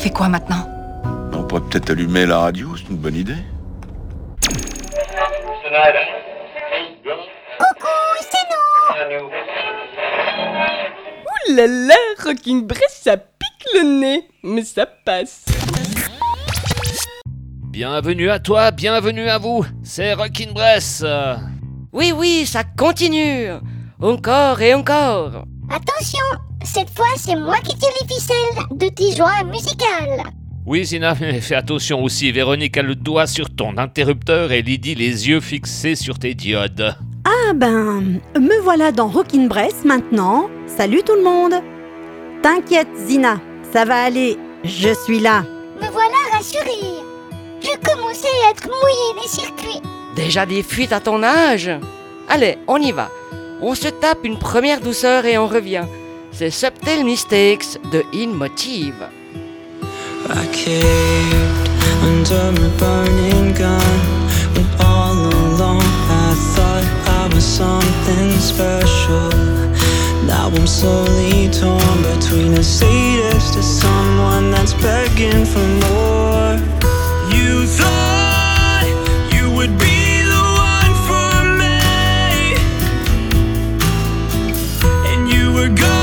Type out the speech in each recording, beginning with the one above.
fait quoi maintenant On pourrait peut-être allumer la radio, c'est une bonne idée. Coucou, c'est nous Ouh là là, Rocking Bress, ça pique le nez, mais ça passe. Bienvenue à toi, bienvenue à vous, c'est Rockin' Bress. Oui, oui, ça continue. Encore et encore. Attention, cette fois c'est moi qui tire les ficelles de tes joies musicales. Oui, Zina, mais fais attention aussi, Véronique a le doigt sur ton interrupteur et Lydie les yeux fixés sur tes diodes. Ah ben, me voilà dans Rockin' Bress maintenant. Salut tout le monde. T'inquiète Zina, ça va aller, je suis là. Me voilà rassurée. Je commençais à être mouillé les circuits. Déjà des fuites à ton âge Allez, on y va. On se tape une première douceur et on revient. C'est Subtle Mistakes de In Motive. I caved under my burning gun When all along I thought I was something special. Now I'm slowly torn between a sadist to someone that's begging for more. You thought you would be the one for me And you were gone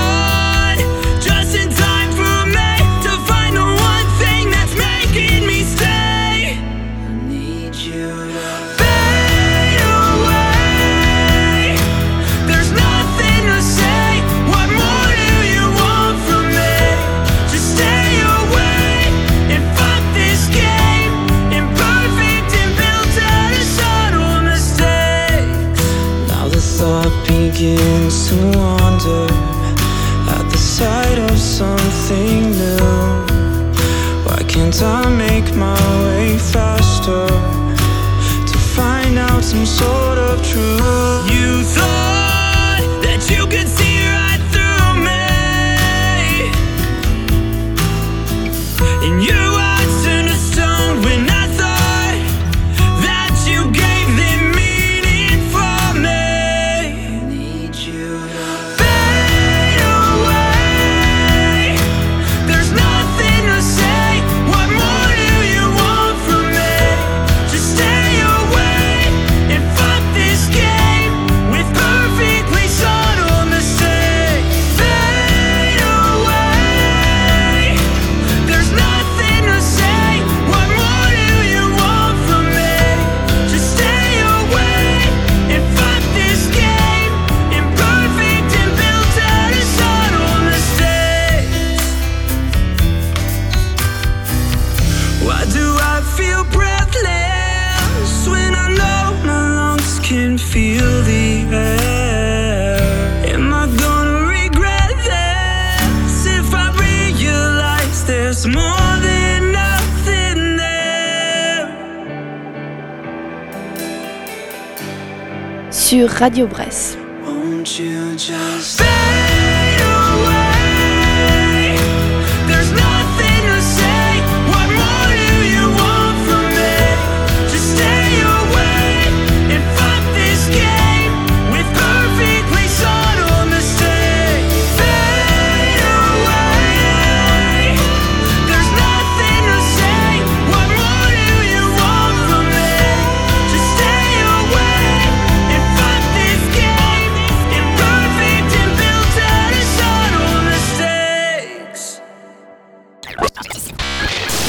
Radio Bresse.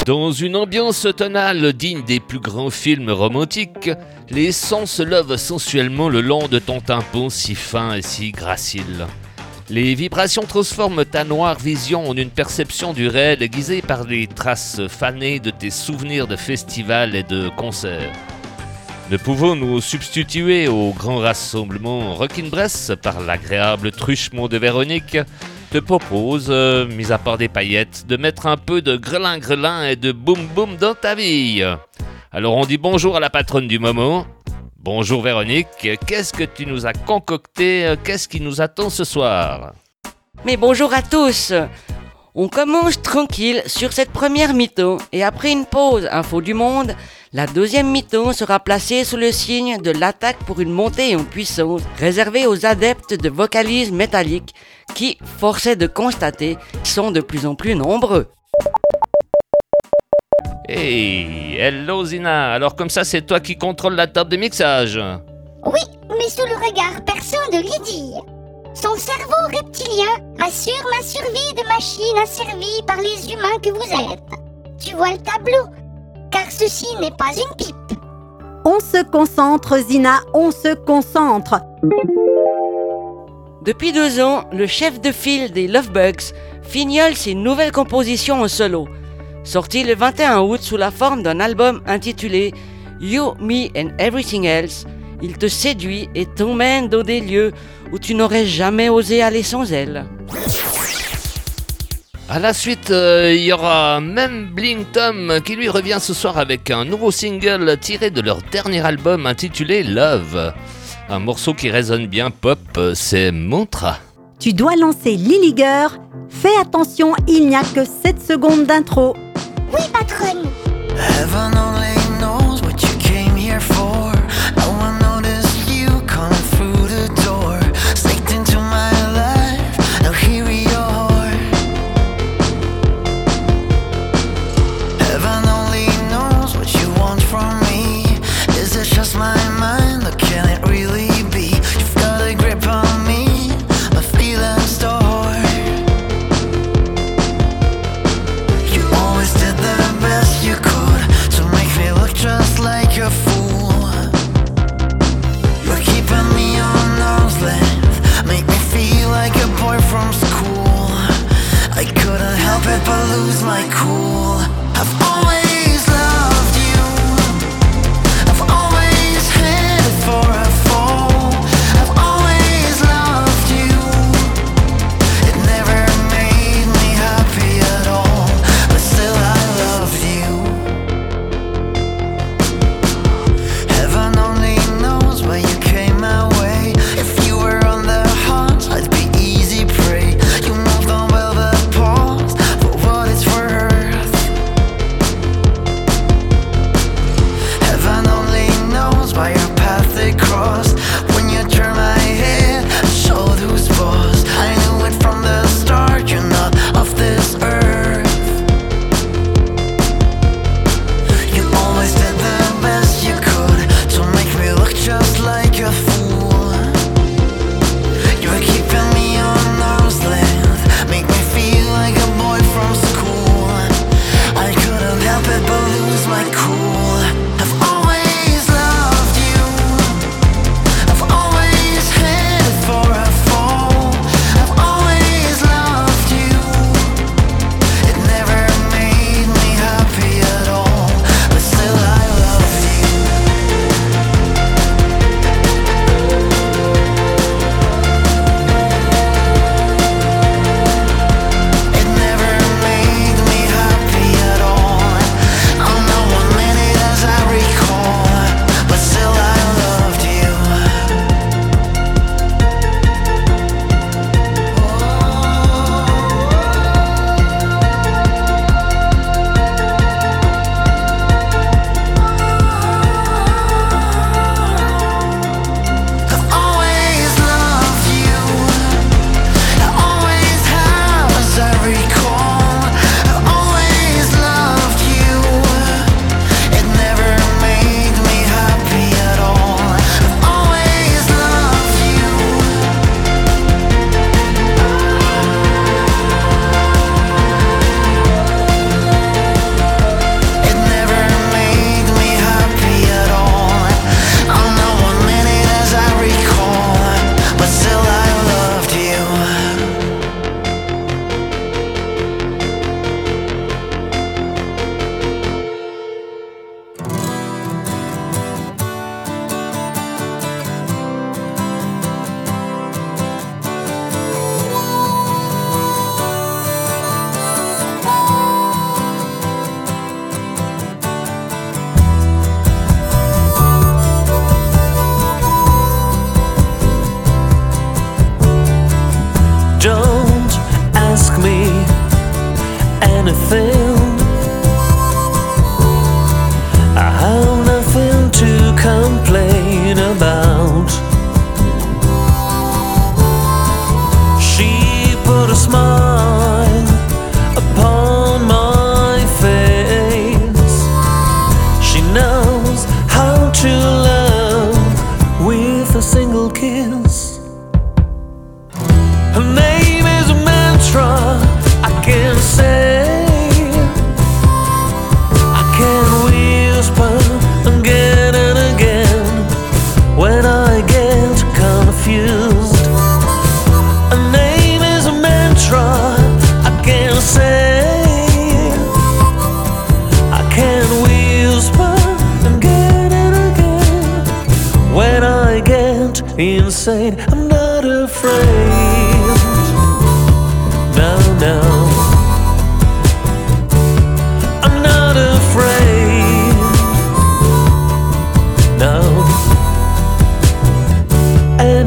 Dans une ambiance tonale digne des plus grands films romantiques, les sons se lèvent sensuellement le long de ton tympan si fin et si gracile. Les vibrations transforment ta noire vision en une perception du réel aiguisée par les traces fanées de tes souvenirs de festivals et de concerts. Ne pouvons-nous substituer au grand rassemblement Rockin' Bress par l'agréable truchement de Véronique te propose, euh, mis à part des paillettes, de mettre un peu de grelin-grelin et de boum-boum dans ta vie. Alors on dit bonjour à la patronne du moment. Bonjour Véronique, qu'est-ce que tu nous as concocté? Qu'est-ce qui nous attend ce soir? Mais bonjour à tous. On commence tranquille sur cette première mi-temps. Et après une pause info du monde, la deuxième mi-temps sera placée sous le signe de l'attaque pour une montée en puissance réservée aux adeptes de vocalisme métallique qui, force est de constater, sont de plus en plus nombreux. Hey, hello Zina. Alors comme ça, c'est toi qui contrôle la table de mixage. Oui, mais sous le regard perçant de Lydie. Son cerveau reptilien assure ma survie de machine asservie par les humains que vous êtes. Tu vois le tableau Car ceci n'est pas une pipe. On se concentre, Zina, on se concentre. Depuis deux ans, le chef de file des Lovebugs fignole ses nouvelles compositions en solo. Sorti le 21 août sous la forme d'un album intitulé You, Me and Everything Else, il te séduit et t'emmène dans des lieux où tu n'aurais jamais osé aller sans elle. À la suite, euh, il y aura même Bling Tom qui lui revient ce soir avec un nouveau single tiré de leur dernier album intitulé Love. Un morceau qui résonne bien pop, euh, c'est Mantra. Tu dois lancer Lilliger. Fais attention, il n'y a que 7 secondes d'intro. Oui, patronne. like cool.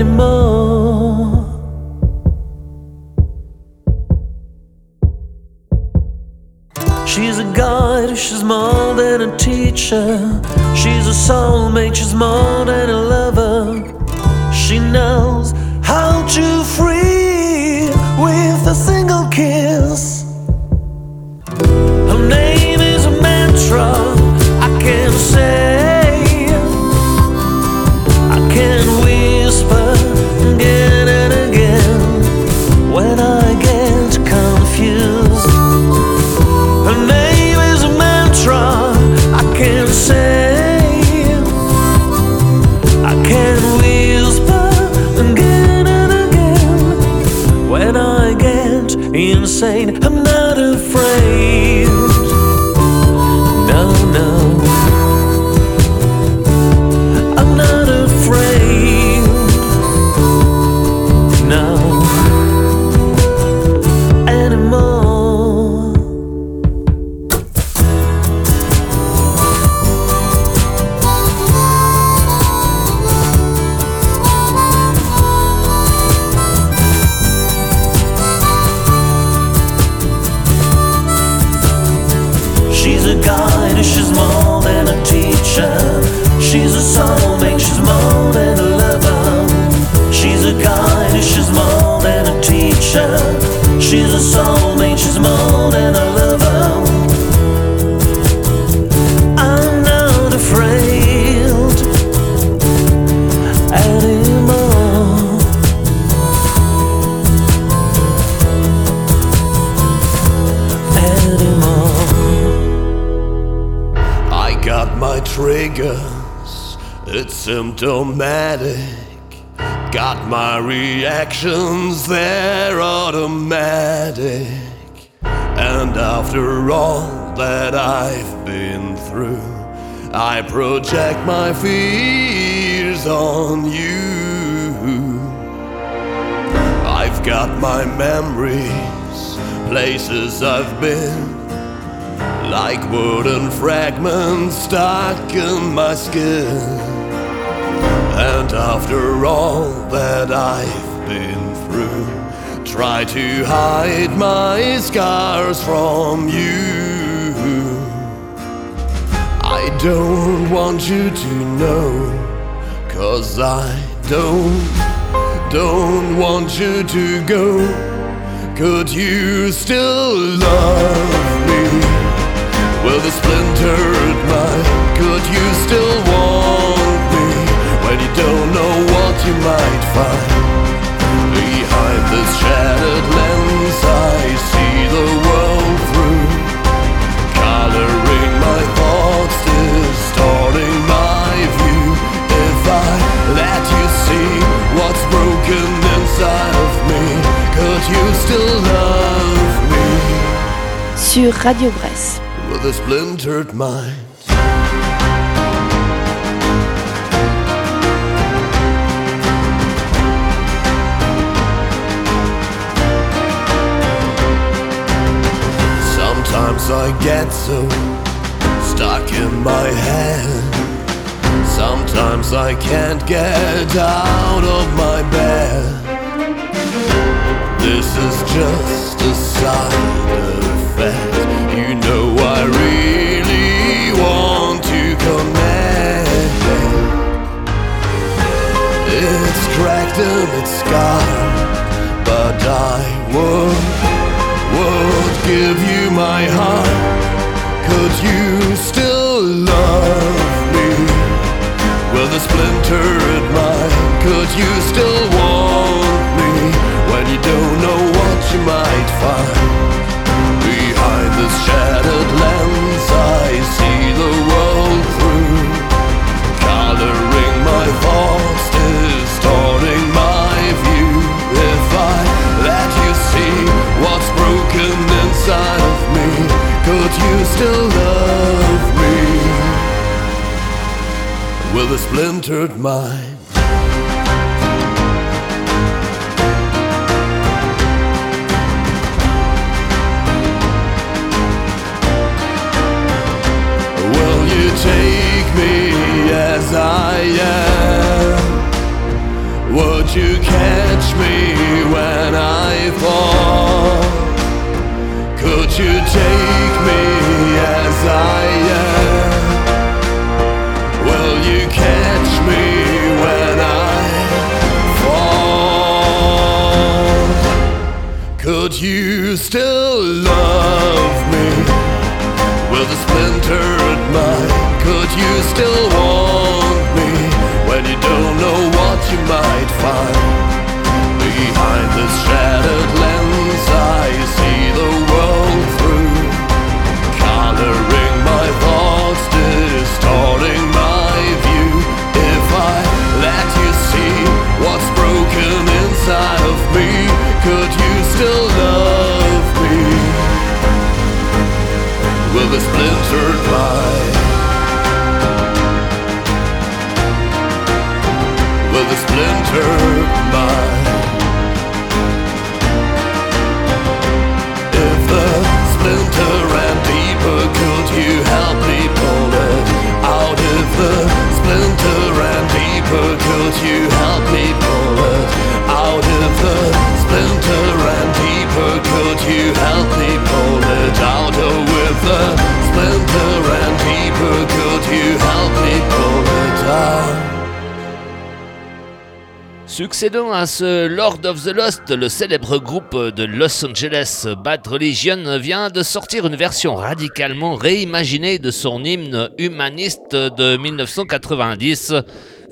Anymore. She's a guide, she's more than a teacher. She's a soulmate, she's more than a lover. She knows how to free triggers, it's symptomatic. Got my reactions, they're automatic. And after all that I've been through, I project my fears on you. I've got my memories, places I've been like wooden fragments stuck in my skin. And after all that I've been through, try to hide my scars from you. I don't want you to know, cause I don't, don't want you to go. Could you still love me? With a splintered mind, could you still want me when you don't know what you might find? Behind this shattered lens, I see the world through, coloring my thoughts, distorting my view. If I let you see what's broken inside of me, could you still love me? Sur Radio Bresse. A splintered mind. Sometimes I get so stuck in my head. Sometimes I can't get out of my bed. This is just a side effect. You know cracked and it's scarred, but I would, would give you my heart. Could you still love me with a splintered mind? Could you still want me when you don't know what you might find? Behind this shattered lens, I see the world through, coloring my thoughts, distorting my view. If I let you see what's broken inside of me, could you still love me with a splintered mind? Will you take me as I am? Would you catch me when I fall? Could you take me as I am? Will you catch me when I fall? Could you still love me with a splintered mind? Could you still walk? Splintered mind. If the splinter ran deeper, could you help me pull it out? If the splinter ran deeper, could you help me pull it out? If the splinter ran deeper, could you help me pull it out? Oh, Succédant à ce Lord of the Lost, le célèbre groupe de Los Angeles Bad Religion vient de sortir une version radicalement réimaginée de son hymne humaniste de 1990,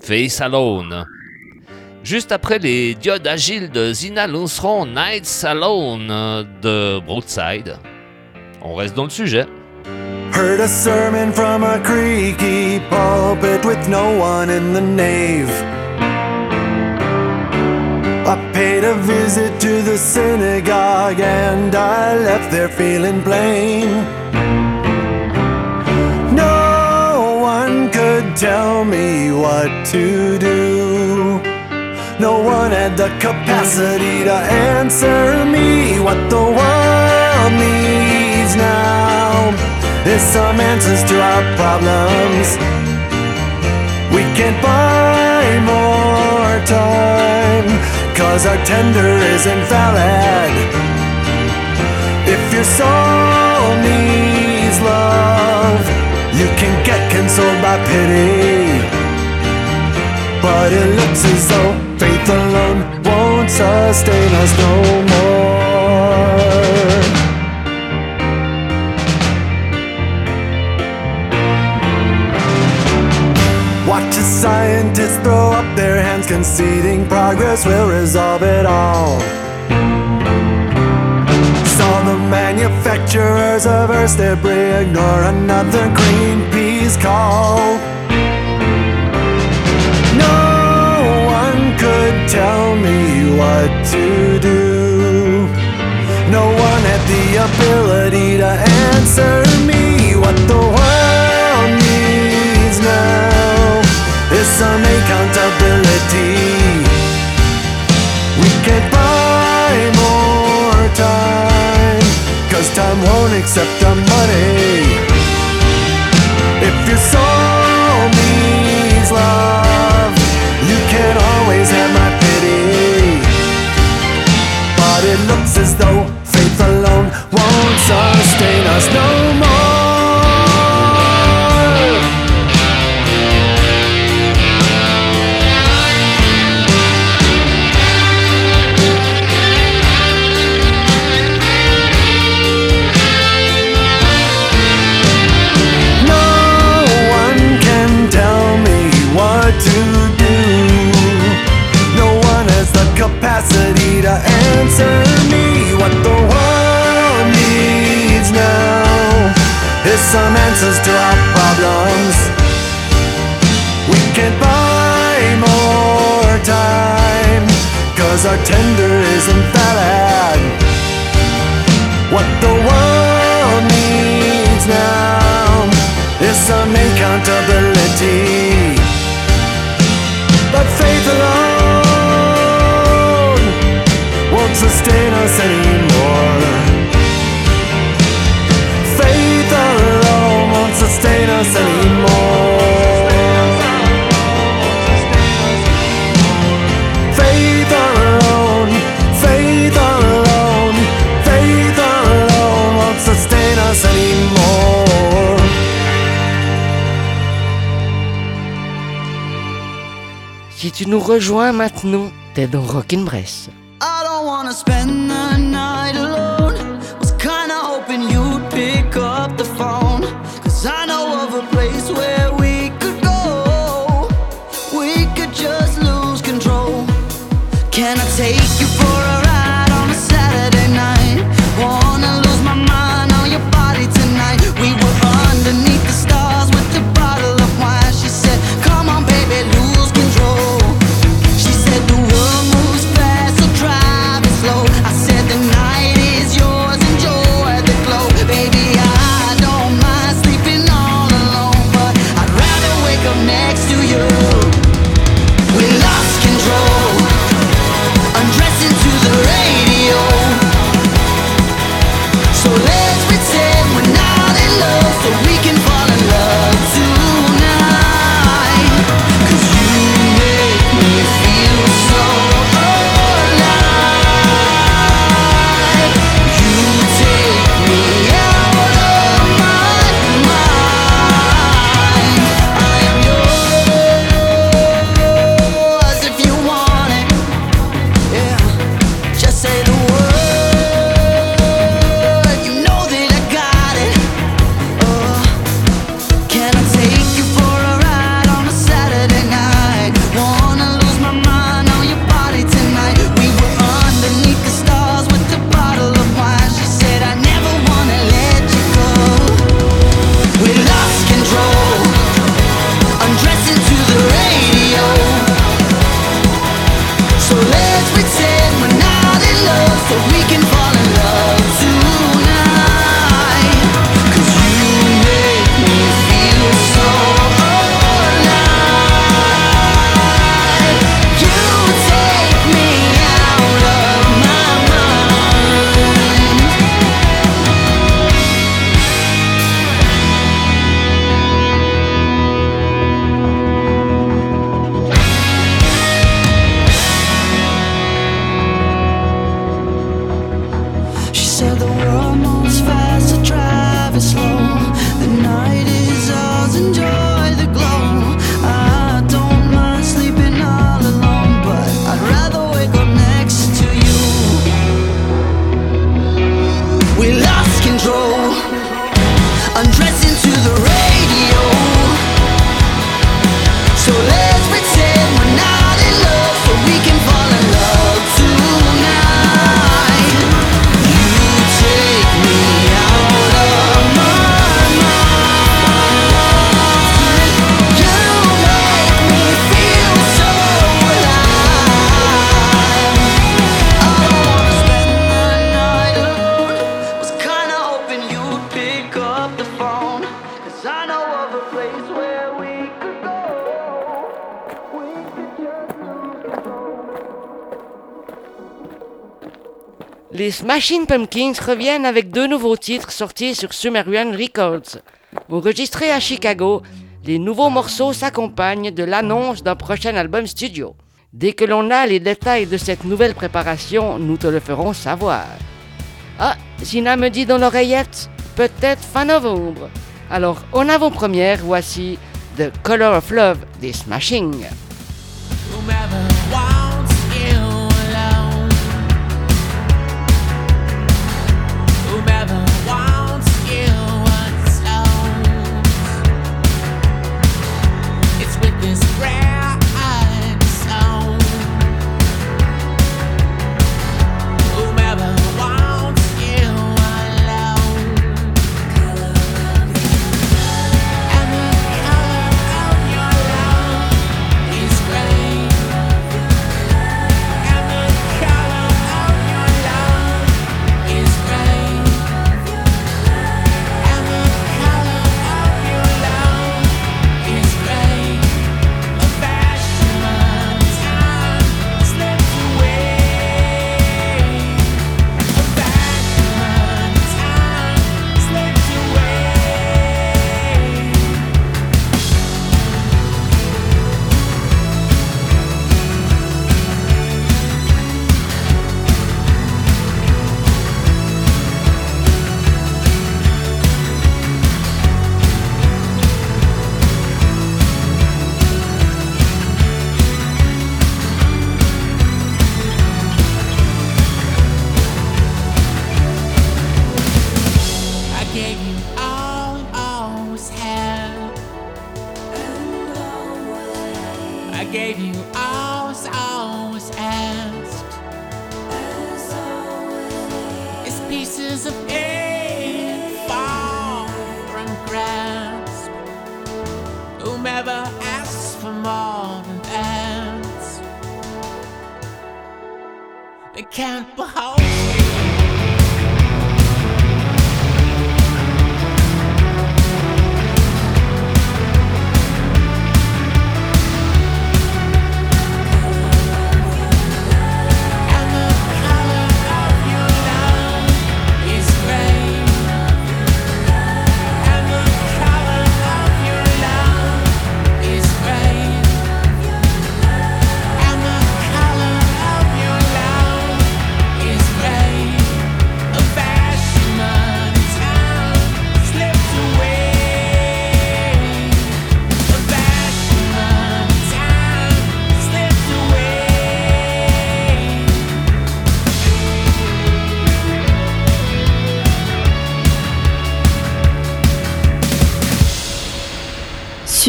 Face Alone. Juste après les diodes agiles de Zina lanceront Nights Alone de Broadside. On reste dans le sujet. Heard a sermon from a creaky pulpit with no one in the nave. I paid a visit to the synagogue and I left there feeling plain. No one could tell me what to do. No one had the capacity to answer me what the world needs now. There's some answers to our problems. We can't buy more time, cause our tender isn't valid. If your soul needs love, you can get consoled by pity. But it looks as though faith alone won't sustain us no more. Watch a scientist throw conceding progress will resolve it all. Saw the manufacturers of Earth's debris ignore another Greenpeace call. No one could tell me what to do. No one had the ability to answer some accountability. We can't buy more time, cause time won't accept our money. If your soul needs love, you can always have my pity. But it looks as though faith alone won't sustain us no more. rejoins maintenant Ted Rockin' Bress. les Smashing Pumpkins reviennent avec deux nouveaux titres sortis sur Sumerian Records. Enregistrés à Chicago, les nouveaux morceaux s'accompagnent de l'annonce d'un prochain album studio. Dès que l'on a les détails de cette nouvelle préparation, nous te le ferons savoir. Ah, Zina me dit dans l'oreillette, peut-être fin novembre. Alors, en avant-première, voici The Color of Love des Smashing.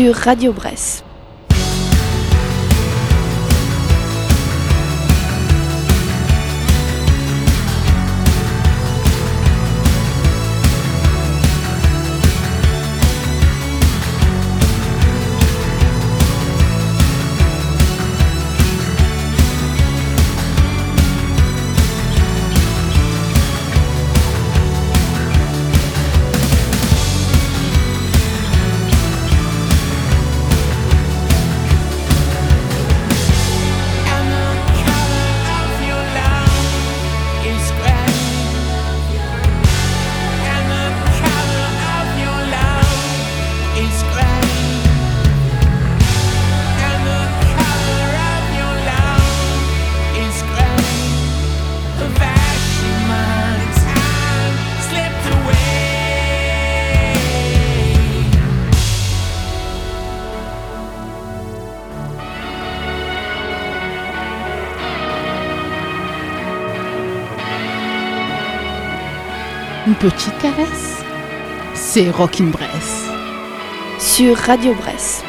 Radio Bresse. petite caresse, c'est Rockin' Bresse. Sur Radio Bresse.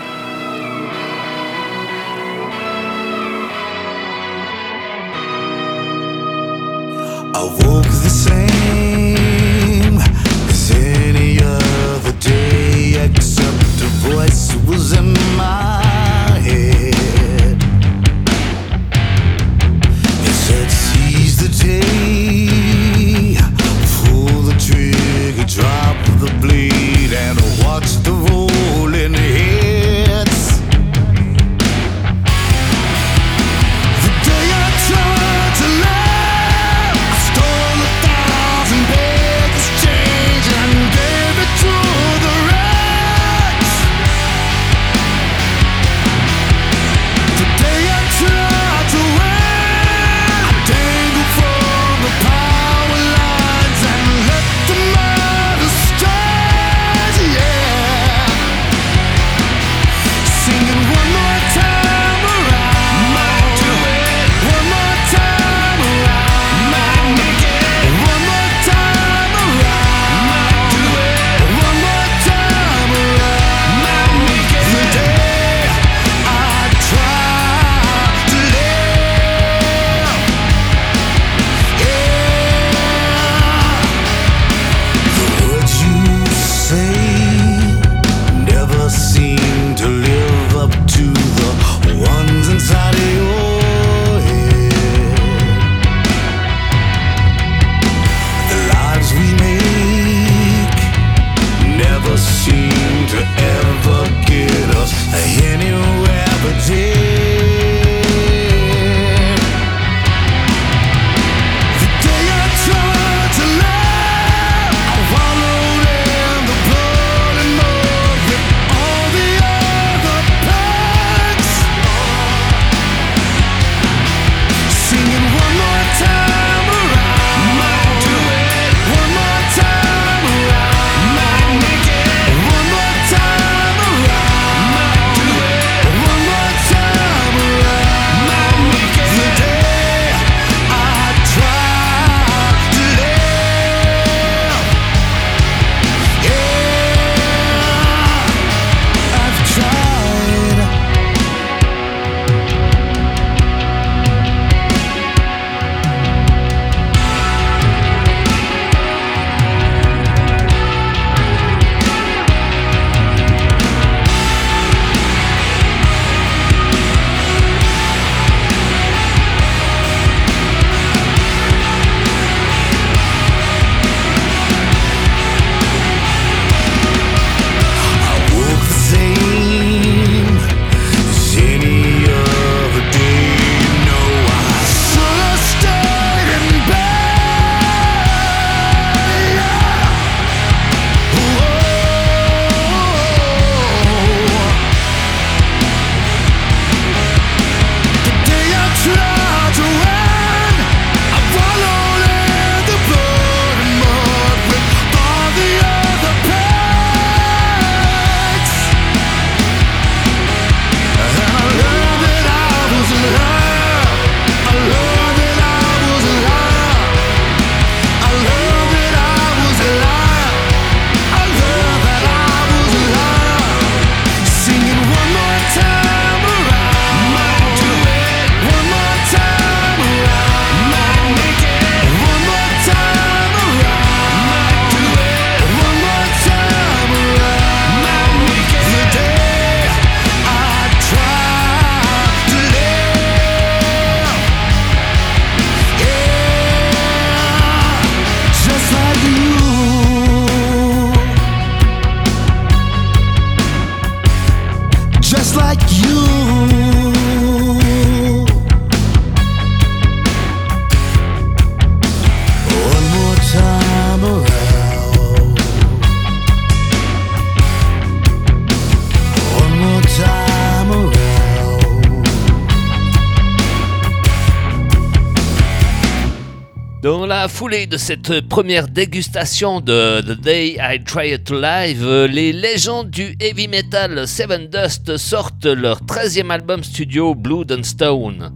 De cette première dégustation de The Day I Tried to Live, euh, les légendes du heavy metal Seven Dust sortent leur 13e album studio Blood and Stone.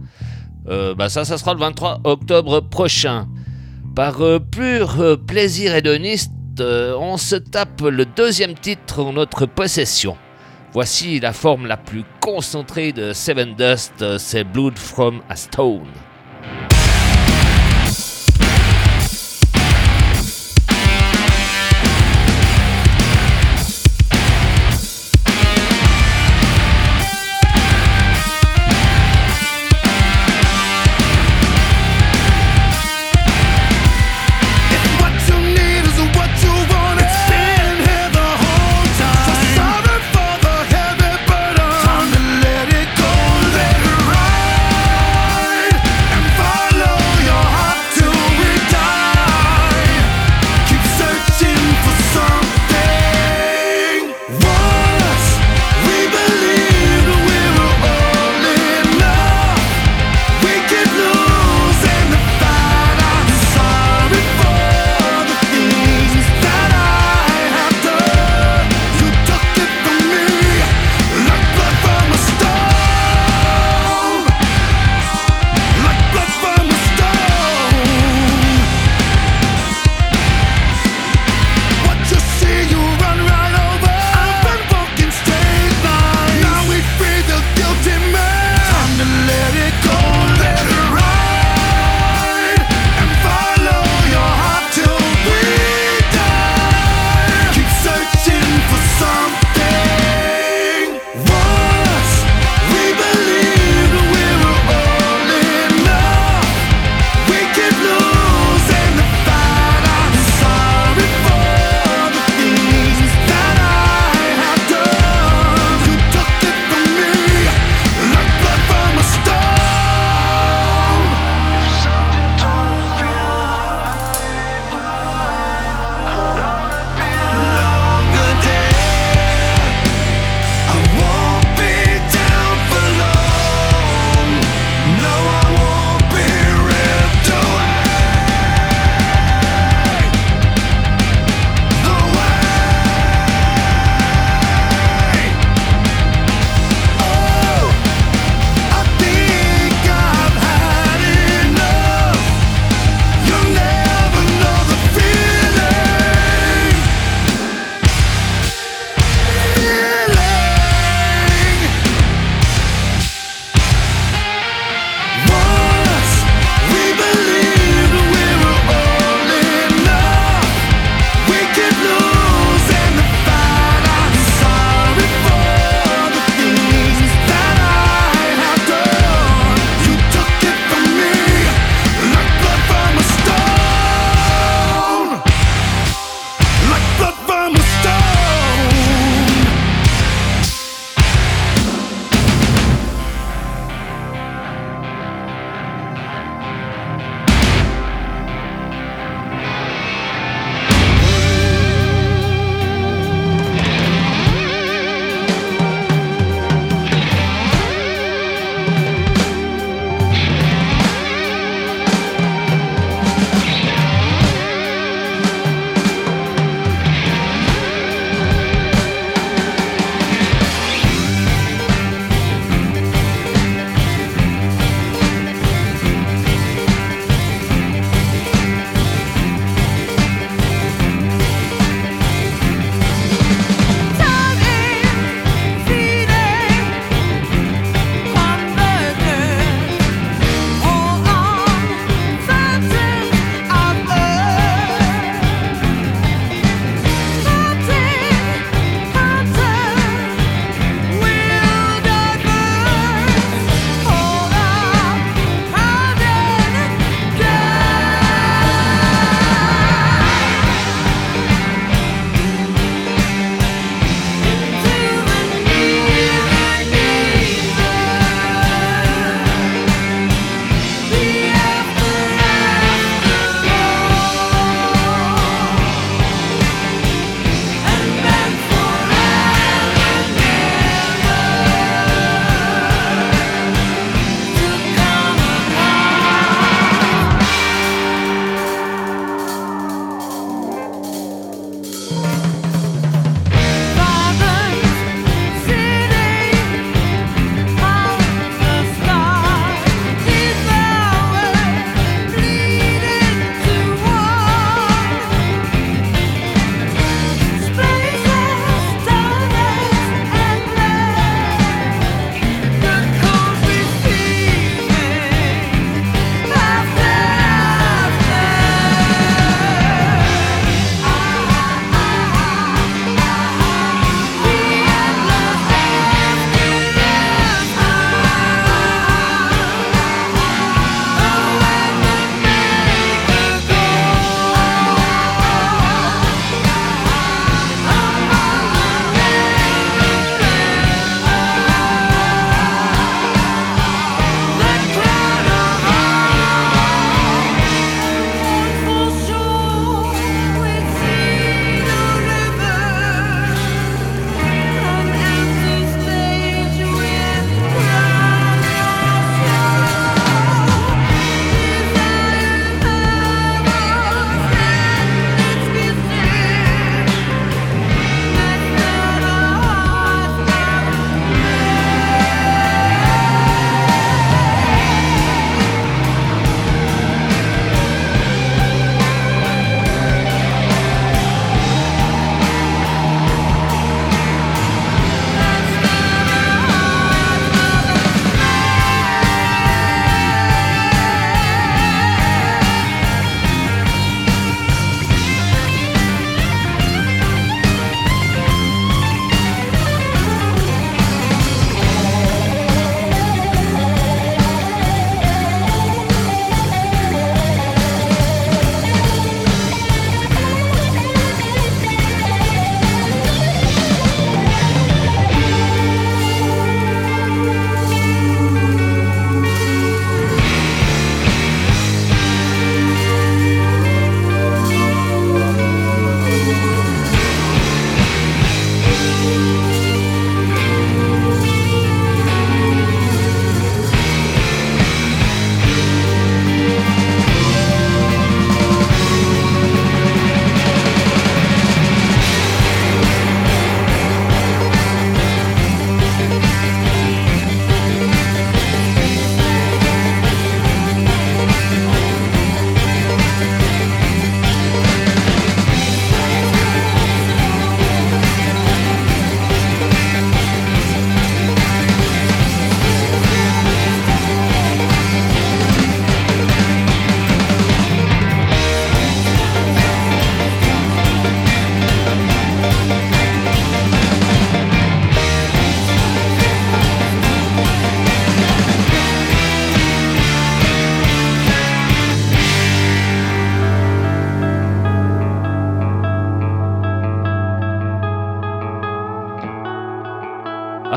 Euh, bah ça, ça sera le 23 octobre prochain. Par euh, pur plaisir hédoniste, on se tape le deuxième titre en notre possession. Voici la forme la plus concentrée de Seven Dust, c'est Blood from a Stone.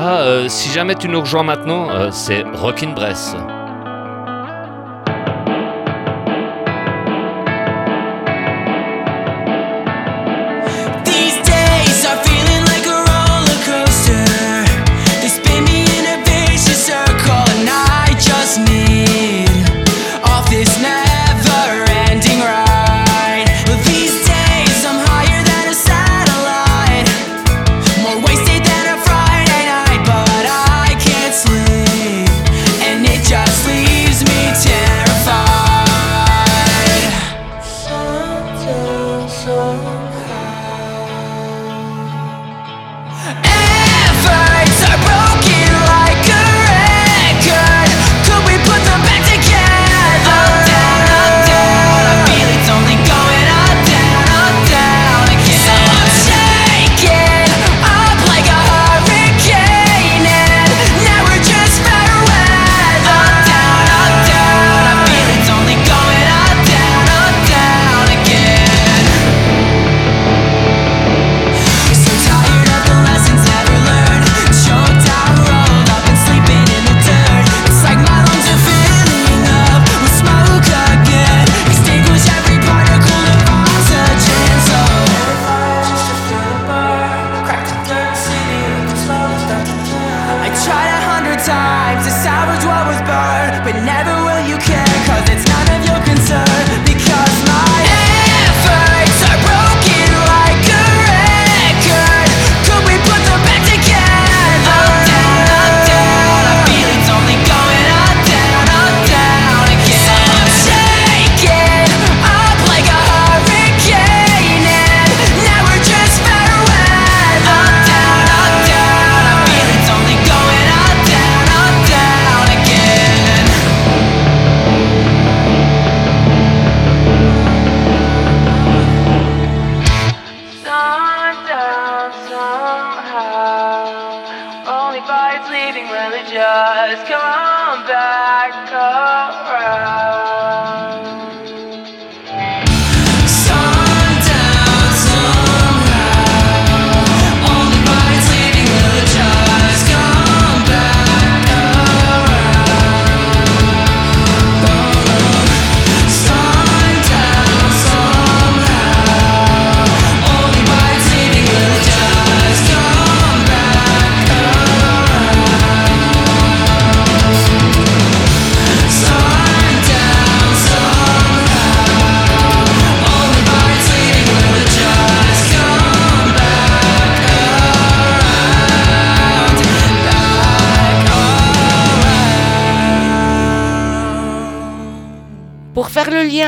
Ah, euh, si jamais tu nous rejoins maintenant, euh, c'est Rockin' Bress.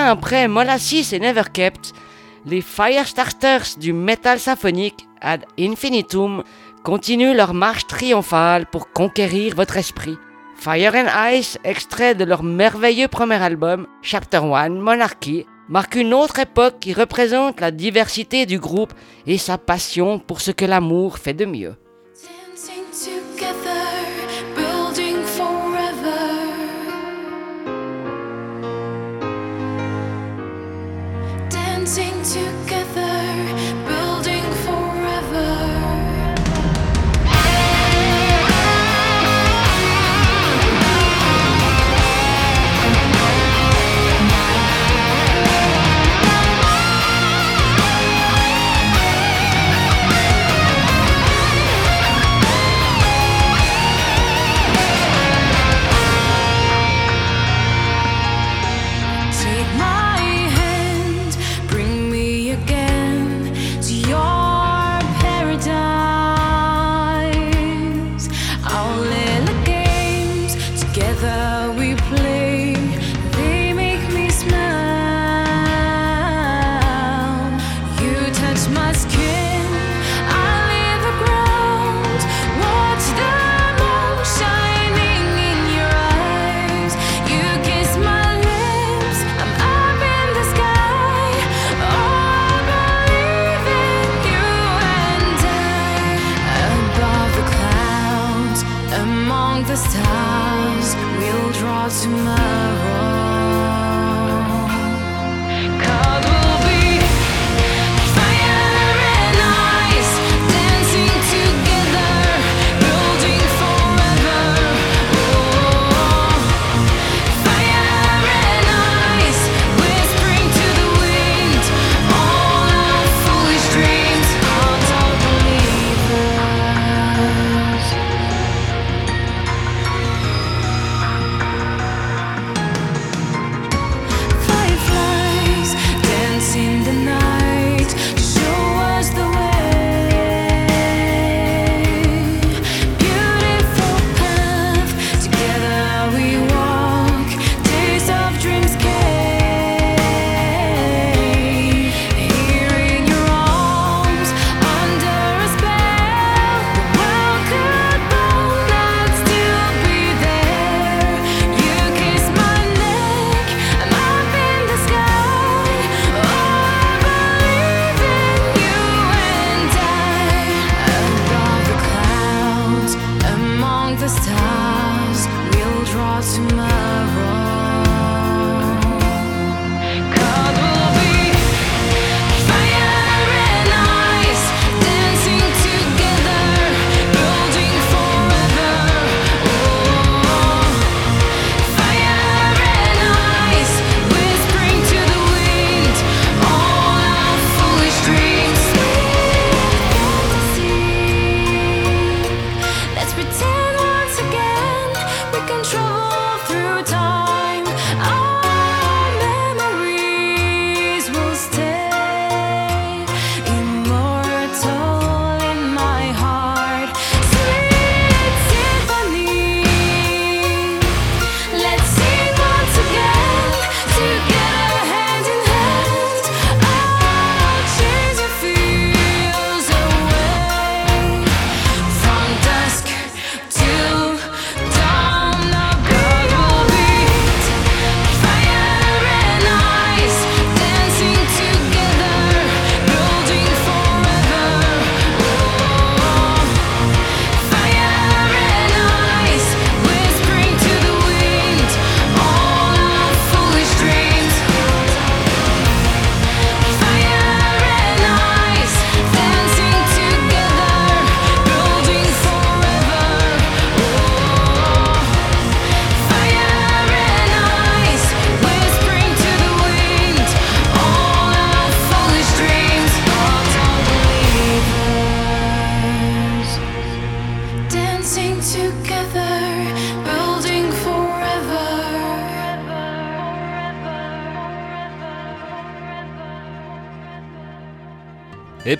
après Molasses et Never Kept, les Firestarters du metal symphonique ad infinitum continuent leur marche triomphale pour conquérir votre esprit. Fire and Ice, extrait de leur merveilleux premier album, Chapter 1, Monarchy, marque une autre époque qui représente la diversité du groupe et sa passion pour ce que l'amour fait de mieux.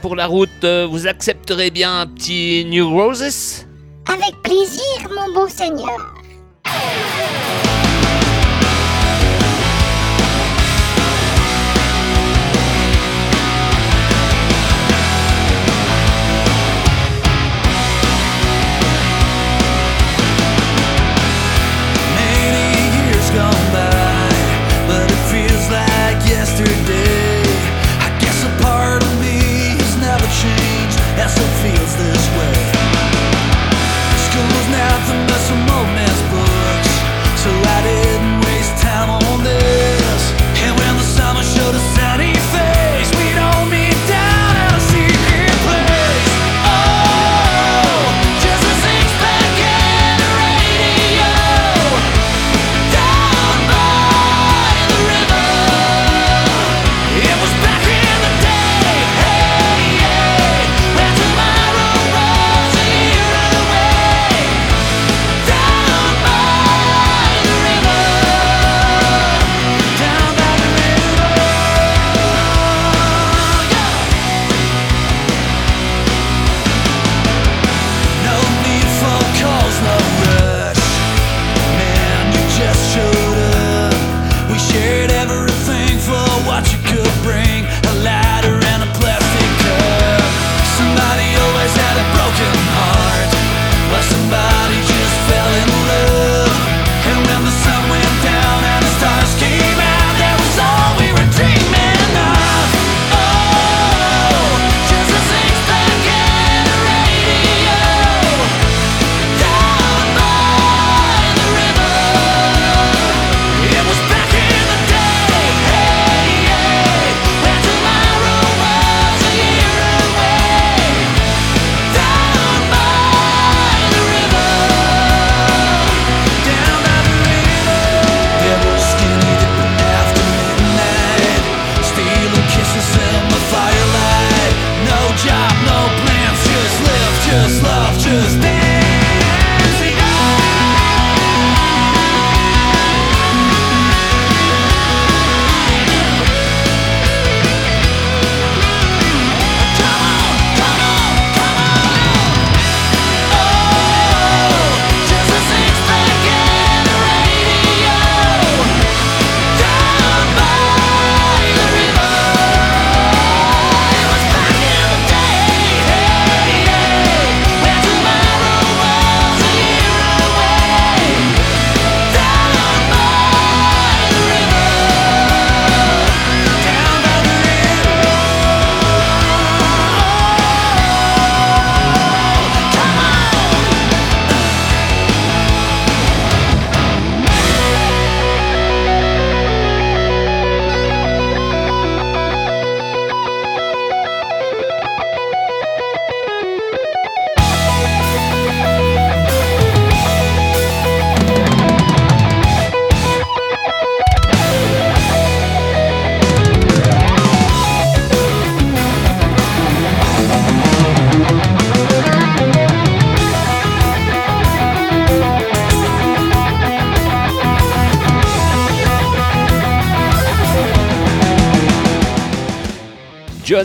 pour la route, euh, vous accepterez bien un petit New Roses? Avec plaisir, mon bon seigneur. philosophies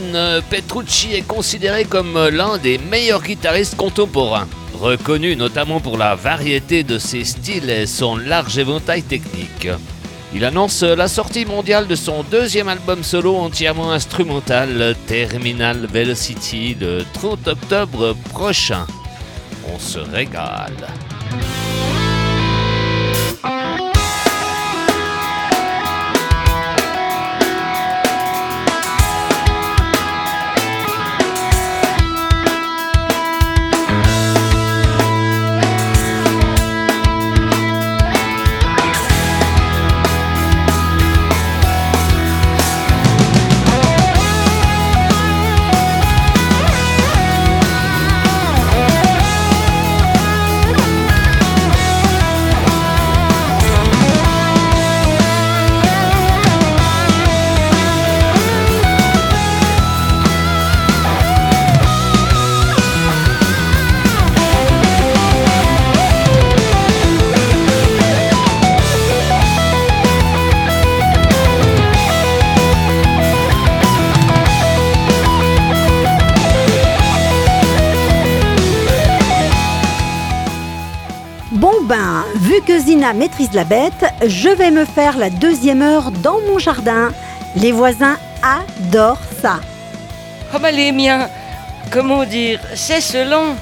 Euh, Petrucci est considéré comme euh, l'un des meilleurs guitaristes contemporains, reconnu notamment pour la variété de ses styles et son large éventail technique. Il annonce euh, la sortie mondiale de son deuxième album solo entièrement instrumental, Terminal Velocity, le 30 octobre prochain. On se régale. Maîtrise la bête, je vais me faire la deuxième heure dans mon jardin. Les voisins adorent ça. Oh bah les miens, comment dire, c'est selon.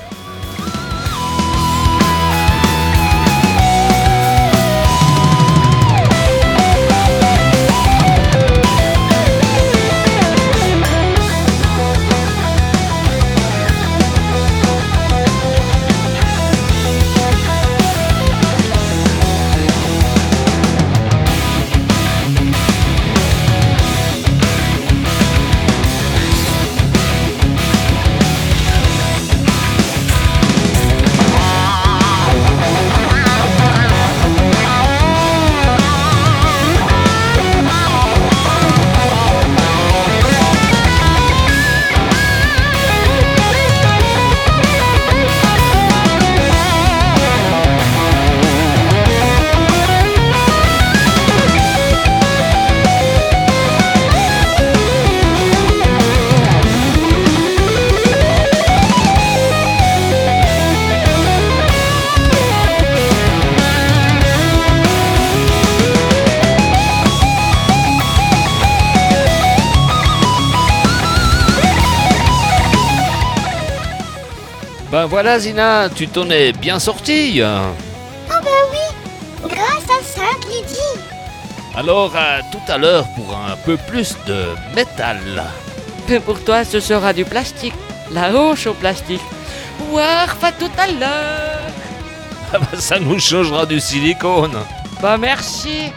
Ben voilà Zina, tu t'en es bien sortie. Oh bah oui, grâce à Sainte Lydie. Alors à tout à l'heure pour un peu plus de métal. Mais pour toi, ce sera du plastique. La hanche au plastique. Warf, à tout à l'heure. Ah bah, ça nous changera du silicone. Bah merci.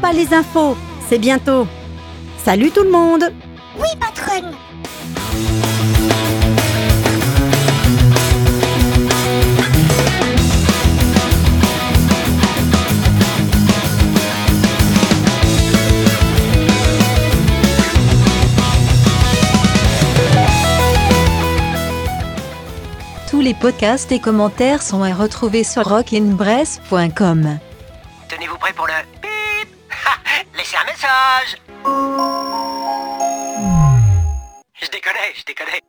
Pas les infos, c'est bientôt. Salut tout le monde Oui, patronne. Tous les podcasts et commentaires sont à retrouver sur rockinbress.com. Tenez-vous prêts pour le Je déconne, je déconne.